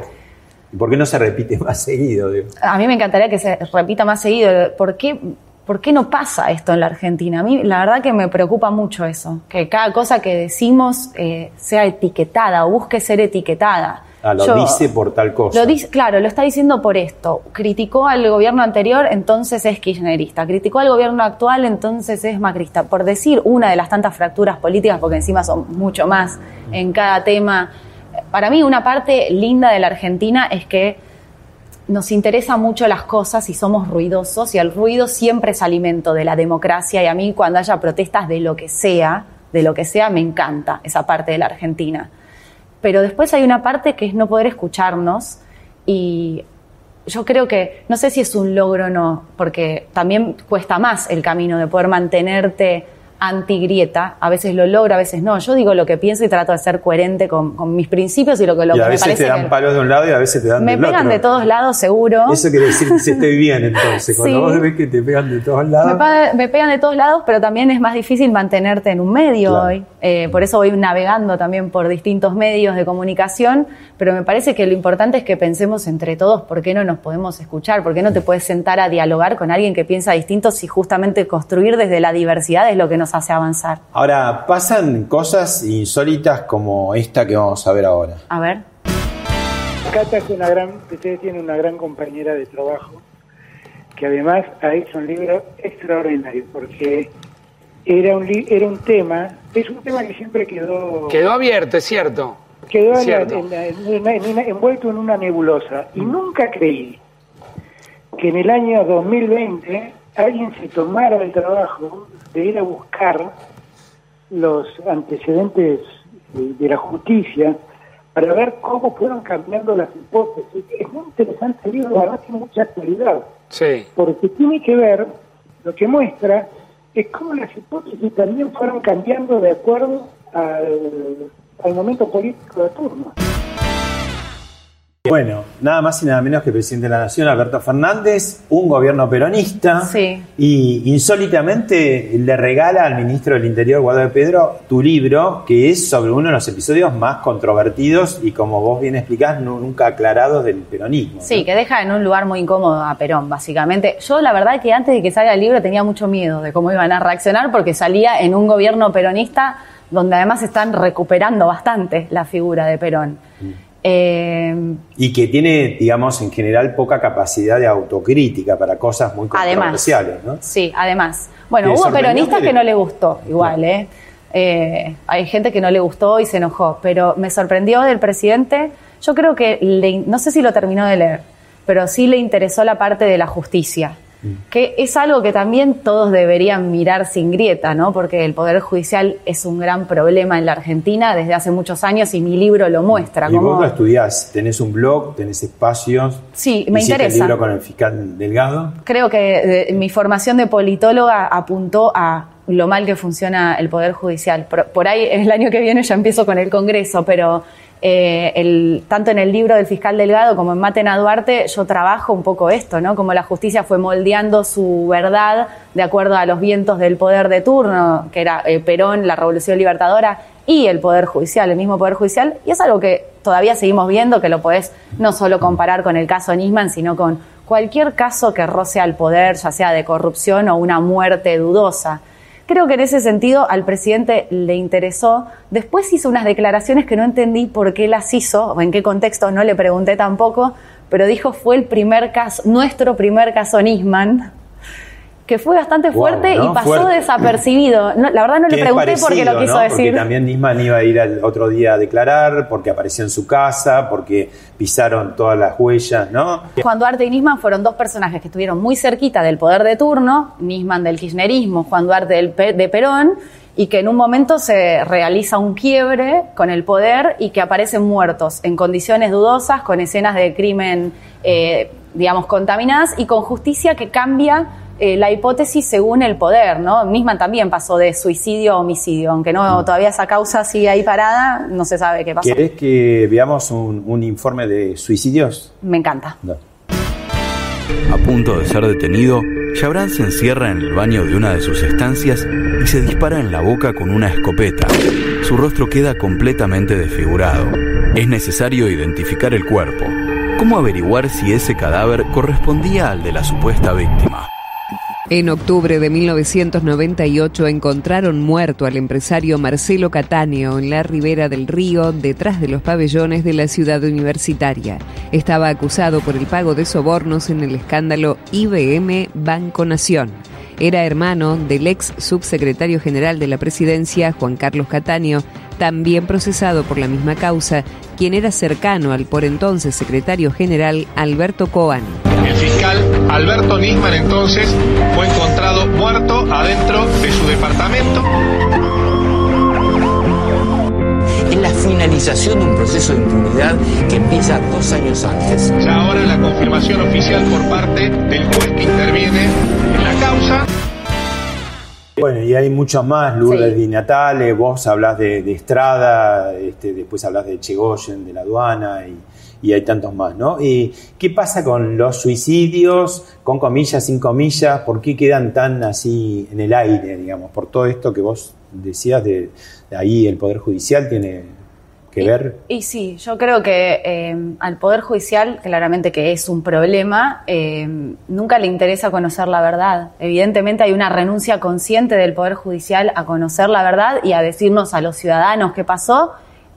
¿Y por qué no se repite más seguido? digo? A mí me encantaría que se repita más seguido. ¿Por qué, por qué no pasa esto en la Argentina? A mí la verdad que me preocupa mucho eso, que cada cosa que decimos eh, sea etiquetada o busque ser etiquetada. Ah, lo Yo- dice por tal cosa. Lo dice, claro, lo está diciendo por esto. Criticó al gobierno anterior, entonces es kirchnerista. Criticó al gobierno actual, entonces es macrista. Por decir una de las tantas fracturas políticas, porque encima son mucho más en cada tema. Para mí, una parte linda de la Argentina es que nos interesa mucho las cosas y somos ruidosos y el ruido siempre es alimento de la democracia y a mí cuando haya protestas de lo que sea, de lo que sea, me encanta esa parte de la Argentina. Pero después hay una parte que es no poder escucharnos y yo creo que, no sé si es un logro o no, porque también cuesta más el camino de poder mantenerte antigrieta, a veces lo logro, a veces no. Yo digo lo que pienso y trato de ser coherente con, con mis principios y lo que lo y a que me veces parece te dan que- palos de un lado y a veces te dan me del pegan otro. de todos lados, seguro. Eso quiere decir que si estoy bien entonces. Cuando Sí. vos ves que te pegan de todos lados. me pegan de todos lados, pero también es más difícil mantenerte en un medio Claro. hoy. Eh, por eso voy navegando también por distintos medios de comunicación, pero me parece que lo importante es que pensemos entre todos por qué no nos podemos escuchar, por qué no te puedes sentar a dialogar con alguien que piensa distinto si justamente construir desde la diversidad es lo que nos hace avanzar. Ahora, pasan cosas insólitas como esta que vamos a ver ahora. A ver. Cata es una gran, ustedes tienen una gran compañera de trabajo que además ha hecho un libro extraordinario porque era un li- era un tema, es un tema que siempre quedó Quedó abierto, es cierto. quedó Cierto. en la- en una- en una- envuelto en una nebulosa y nunca creí que en el año 2020 alguien se tomara el trabajo de ir a buscar los antecedentes de la justicia para ver cómo fueron cambiando las hipótesis. Es muy interesante el libro, además tiene mucha actualidad, Sí. porque tiene que ver, lo que muestra es cómo las hipótesis también fueron cambiando de acuerdo al, al momento político de turno. Bueno, nada más y nada menos que el presidente de la Nación, Alberto Fernández, un gobierno peronista. Sí. Y insólitamente le regala al ministro del Interior, Guadalupe Pedro, tu libro, que es sobre uno de los episodios más controvertidos y, como vos bien explicás, nu- nunca aclarados del peronismo. Sí, que deja en un lugar muy incómodo a Perón, básicamente. Yo la verdad que antes de que salga el libro tenía mucho miedo de cómo iban a reaccionar porque salía en un gobierno peronista donde además están recuperando bastante la figura de Perón. Eh, Y que tiene, digamos, en general poca capacidad de autocrítica para cosas muy Además. controversiales, ¿no? sí, además. Bueno, ¿Te hubo peronistas que- que no le gustó, igual, ¿eh? Eh, Hay gente que no le gustó y se enojó, pero me sorprendió del presidente. Yo creo que, le- no sé si lo terminó de leer, pero sí le interesó la parte de la justicia, que es algo que también todos deberían mirar sin grieta, ¿no? Porque el Poder Judicial es un gran problema en la Argentina desde hace muchos años y mi libro lo muestra. Y vos lo estudiás, tenés un blog, tenés espacios. Sí, me interesa. el libro con el fiscal Delgado. Creo que eh, mi formación de politóloga apuntó a lo mal que funciona el Poder Judicial. Por, por ahí el año que viene ya empiezo con el Congreso, pero eh, el- tanto en el libro del fiscal Delgado como en Maten a Duarte yo trabajo un poco esto, ¿no? Como la justicia fue moldeando su verdad de acuerdo a los vientos del poder de turno, que era eh, Perón, la Revolución Libertadora y el Poder Judicial, el mismo Poder Judicial, y es algo que todavía seguimos viendo, que lo podés no solo comparar con el caso Nisman, sino con cualquier caso que roce al poder, ya sea de corrupción o una muerte dudosa. Creo que en ese sentido al presidente le interesó. Después hizo unas declaraciones que no entendí por qué las hizo, o en qué contexto, no le pregunté tampoco, pero dijo fue el primer caso, nuestro primer caso Nisman, que fue bastante Wow, fuerte ¿no? y pasó Fuerte. desapercibido. No, la verdad no le pregunté por qué lo parecido, quiso ¿no? decir. Porque también Nisman iba a ir al otro día a declarar, porque apareció en su casa, porque pisaron todas las huellas, ¿no? Juan Duarte y Nisman fueron dos personajes que estuvieron muy cerquita del poder de turno, Nisman del kirchnerismo, Juan Duarte del Pe- de Perón, y que en un momento se realiza un quiebre con el poder y que aparecen muertos en condiciones dudosas, con escenas de crimen, eh, digamos, contaminadas y con justicia que cambia eh, la hipótesis según el poder, ¿no? Nisman también pasó de suicidio a homicidio, aunque no todavía esa causa sigue ahí parada, no se sabe qué pasó. ¿Querés que veamos un, un informe de suicidios? Me encanta. A punto de ser detenido, Chabran se encierra en el baño de una de sus estancias y se dispara en la boca con una escopeta. Su rostro queda completamente desfigurado. Es necesario identificar el cuerpo. ¿Cómo averiguar si ese cadáver correspondía al de la supuesta víctima? En octubre de 1998 encontraron muerto al empresario Marcelo Catáneo en la ribera del río, detrás de los pabellones de la ciudad universitaria. Estaba acusado por el pago de sobornos en el escándalo IBM Banco Nación. Era hermano del ex subsecretario general de la presidencia, Juan Carlos Catáneo, también procesado por la misma causa, quien era cercano al por entonces secretario general Alberto Coan. El fiscal Alberto Nisman entonces fue encontrado muerto adentro de su departamento. En la finalización de un proceso de impunidad que empieza dos años antes. Ya ahora la confirmación oficial por parte del juez que interviene en la causa. Bueno, y hay muchos más, Lourdes Sí. Di Natale, vos hablás de, de Estrada, este, después hablas de Chegoyen, de la aduana, y, y hay tantos más, ¿no? ¿Y qué pasa con los suicidios, con comillas, sin comillas? ¿Por qué quedan tan así en el aire, digamos? Por todo esto que vos decías de, de ahí el Poder Judicial tiene que ver. Y sí, yo creo que eh, al Poder Judicial, claramente que es un problema, eh, nunca le interesa conocer la verdad. Evidentemente hay una renuncia consciente del Poder Judicial a conocer la verdad y a decirnos a los ciudadanos qué pasó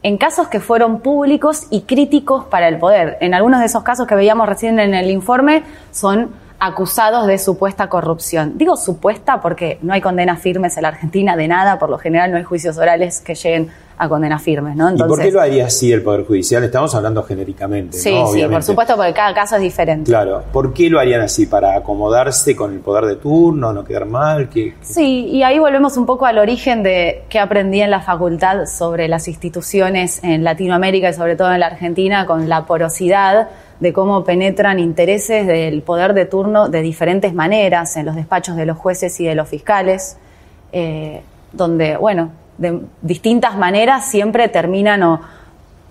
en casos que fueron públicos y críticos para el poder. En algunos de esos casos que veíamos recién en el informe son acusados de supuesta corrupción. Digo supuesta porque no hay condenas firmes en la Argentina de nada, por lo general no hay juicios orales que lleguen a condenas firmes, ¿no? ¿Y por qué lo haría así el Poder Judicial? Estamos hablando genéricamente, Sí, ¿no? sí, por Obviamente. supuesto, porque cada caso es diferente. Claro, ¿por qué lo harían así? ¿Para acomodarse con el poder de turno, no quedar mal? ¿Qué, Sí, y ahí volvemos un poco al origen de qué aprendí en la facultad sobre las instituciones en Latinoamérica y sobre todo en la Argentina, con la porosidad de cómo penetran intereses del poder de turno de diferentes maneras en los despachos de los jueces y de los fiscales, eh, donde, bueno, de distintas maneras siempre terminan o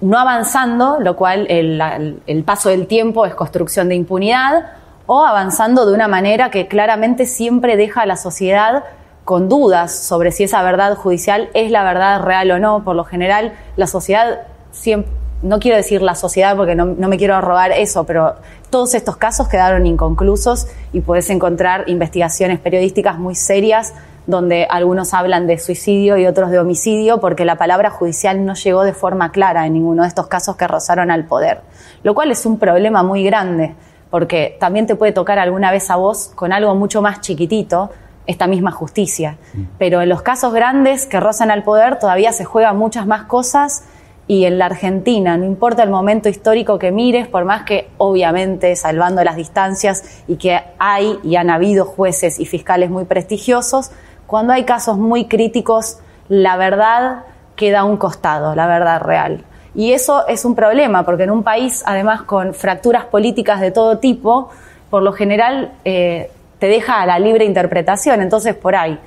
no avanzando, lo cual el, paso del tiempo es construcción de impunidad, o avanzando de una manera que claramente siempre deja a la sociedad con dudas sobre si esa verdad judicial es la verdad real o no. Por lo general, la sociedad siempre, no quiero decir la sociedad porque no, me quiero robar eso, pero todos estos casos quedaron inconclusos y puedes encontrar investigaciones periodísticas muy serias donde algunos hablan de suicidio y otros de homicidio porque la palabra judicial no llegó de forma clara en ninguno de estos casos que rozaron al poder, lo cual es un problema muy grande porque también te puede tocar alguna vez a vos con algo mucho más chiquitito esta misma justicia. Pero en los casos grandes que rozan al poder todavía se juegan muchas más cosas y en la Argentina, no importa el momento histórico que mires, por más que obviamente salvando las distancias y que hay y han habido jueces y fiscales muy prestigiosos, cuando hay casos muy críticos, la verdad queda a un costado, la verdad real. Y eso es un problema, porque en un país, además, con fracturas políticas de todo tipo, por lo general eh, te deja a la libre interpretación. Entonces, por ahí,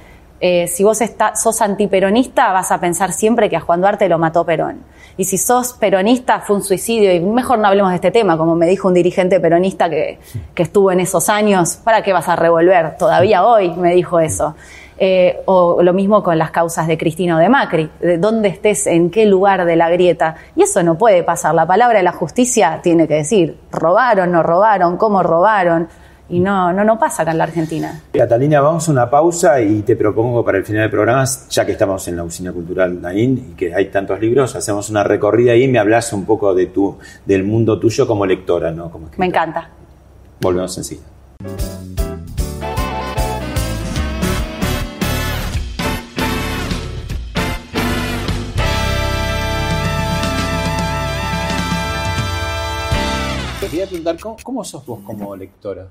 eh, si vos sos antiperonista, vas a pensar siempre que a Juan Duarte lo mató Perón. Y si sos peronista, fue un suicidio. Y mejor no hablemos de este tema, como me dijo un dirigente peronista que estuvo en esos años. ¿Para qué vas a revolver? Todavía hoy me dijo eso. Eh, o lo mismo con las causas de Cristina o de Macri, de dónde estés, en qué lugar de la grieta. Y eso no puede pasar. La palabra de la justicia tiene que decir, robaron, no robaron, cómo robaron. Y no, no, no pasa acá en la Argentina. Catalina, vamos a una pausa y te propongo para el final del programa, ya que estamos en la Usina Cultural Naín y que hay tantos libros, hacemos una recorrida y me hablas un poco de tu, del mundo tuyo como lectora, ¿no? Como Me encanta. Volvemos enseguida. ¿Cómo, cómo sos vos como lectora?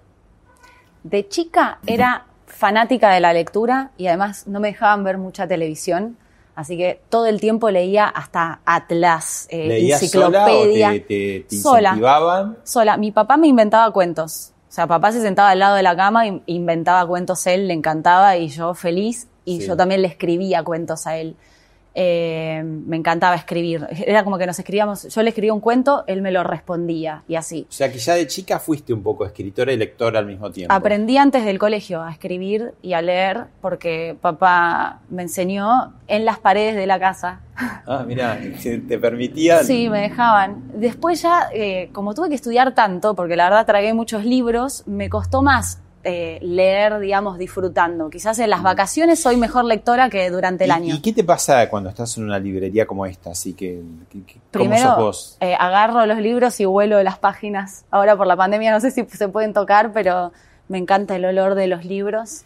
De chica era fanática de la lectura y además no me dejaban ver mucha televisión. Así que todo el tiempo leía hasta Atlas, eh, ¿Leías sola o enciclopedia. te, te, te Sola. Sola. Mi papá me inventaba cuentos. O sea, papá se sentaba al lado de la cama e inventaba cuentos él, le encantaba y yo feliz. Y Sí. yo también le escribía cuentos a él. Eh, me encantaba escribir. Era como que nos escribíamos, yo le escribía un cuento, él me lo respondía y así. O sea que ya de chica fuiste un poco escritora y lectora al mismo tiempo. Aprendí antes del colegio a escribir y a leer porque papá me enseñó en las paredes de la casa. Ah, mira, te permitían. Sí, me dejaban. Después ya, eh, como tuve que estudiar tanto, porque la verdad tragué muchos libros, me costó más eh, leer, digamos, disfrutando. Quizás en las vacaciones soy mejor lectora que durante el ¿Y- año. ¿Y qué te pasa cuando estás en una librería como esta? Así que, que- que- ¿cómo sos Primero, vos? eh, agarro los libros y huelo las páginas. Ahora por la pandemia no sé si se pueden tocar, pero me encanta el olor de los libros.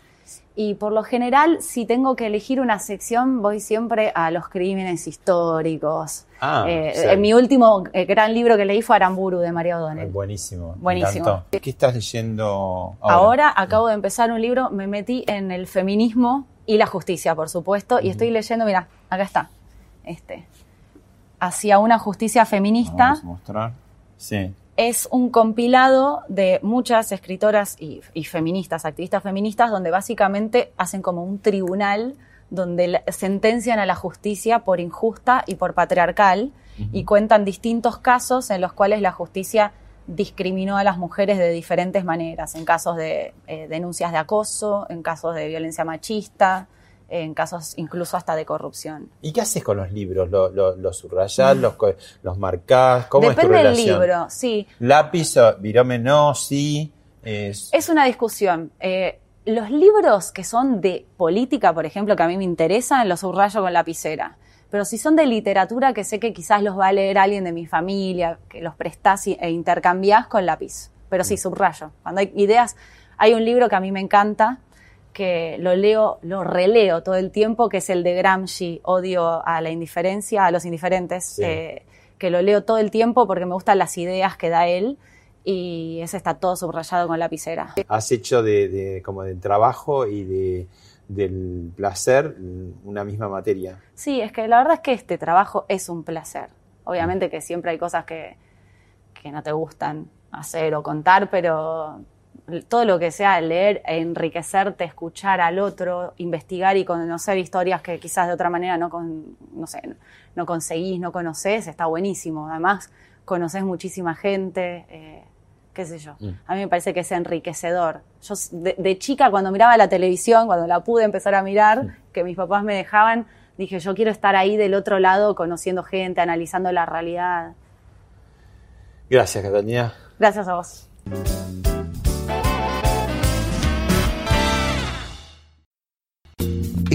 Y por lo general, si tengo que elegir una sección, voy siempre a los crímenes históricos. Ah, Eh, sí. en mi último eh, gran libro que leí fue Aramburu de María O'Donnell. Buenísimo. me Buenísimo. encantó. ¿Qué estás leyendo ahora? Ahora acabo de empezar un libro, me metí en el feminismo y la justicia, por supuesto, y estoy leyendo, mira, acá está, este. hacia una justicia feminista. Vamos a mostrar. Sí. Es un compilado de muchas escritoras y, y feministas, activistas feministas, donde básicamente hacen como un tribunal donde sentencian a la justicia por injusta y por patriarcal y cuentan distintos casos en los cuales la justicia discriminó a las mujeres de diferentes maneras, en casos de eh, denuncias de acoso, en casos de violencia machista, en casos incluso hasta de corrupción. ¿Y qué haces con los libros? ¿Lo- lo- ¿Los subrayás? Los, ¿Los marcás? ¿Cómo Depende es tu del relación? libro, sí. ¿Lápiz virome no? Sí. Es... Es una discusión. Eh, los libros que son de política, por ejemplo, que a mí me interesan, los subrayo con lapicera. Pero si son de literatura, que sé que quizás los va a leer alguien de mi familia, que los prestás e intercambiás con lápiz. Pero sí, subrayo. Cuando hay ideas, hay un libro que a mí me encanta, que lo leo, lo releo todo el tiempo, que es el de Gramsci, Odio a la indiferencia, a los indiferentes, Sí. eh, que lo leo todo el tiempo porque me gustan las ideas que da él y ese está todo subrayado con lapicera. Has hecho de, de- como del trabajo y de, del placer una misma materia. Sí, es que la verdad es que este trabajo es un placer. Obviamente que siempre hay cosas que, que no te gustan hacer o contar, pero todo lo que sea leer enriquecerte, escuchar al otro, investigar y conocer historias que quizás de otra manera no, con, no, sé, no conseguís, no conocés, está buenísimo. Además, conoces muchísima gente, eh, qué sé yo. Mm. A mí me parece que es enriquecedor. Yo de, de chica, cuando miraba la televisión, cuando la pude empezar a mirar, que mis papás me dejaban, dije, yo quiero estar ahí del otro lado, conociendo gente, analizando la realidad. Gracias, Catalina. Gracias a vos.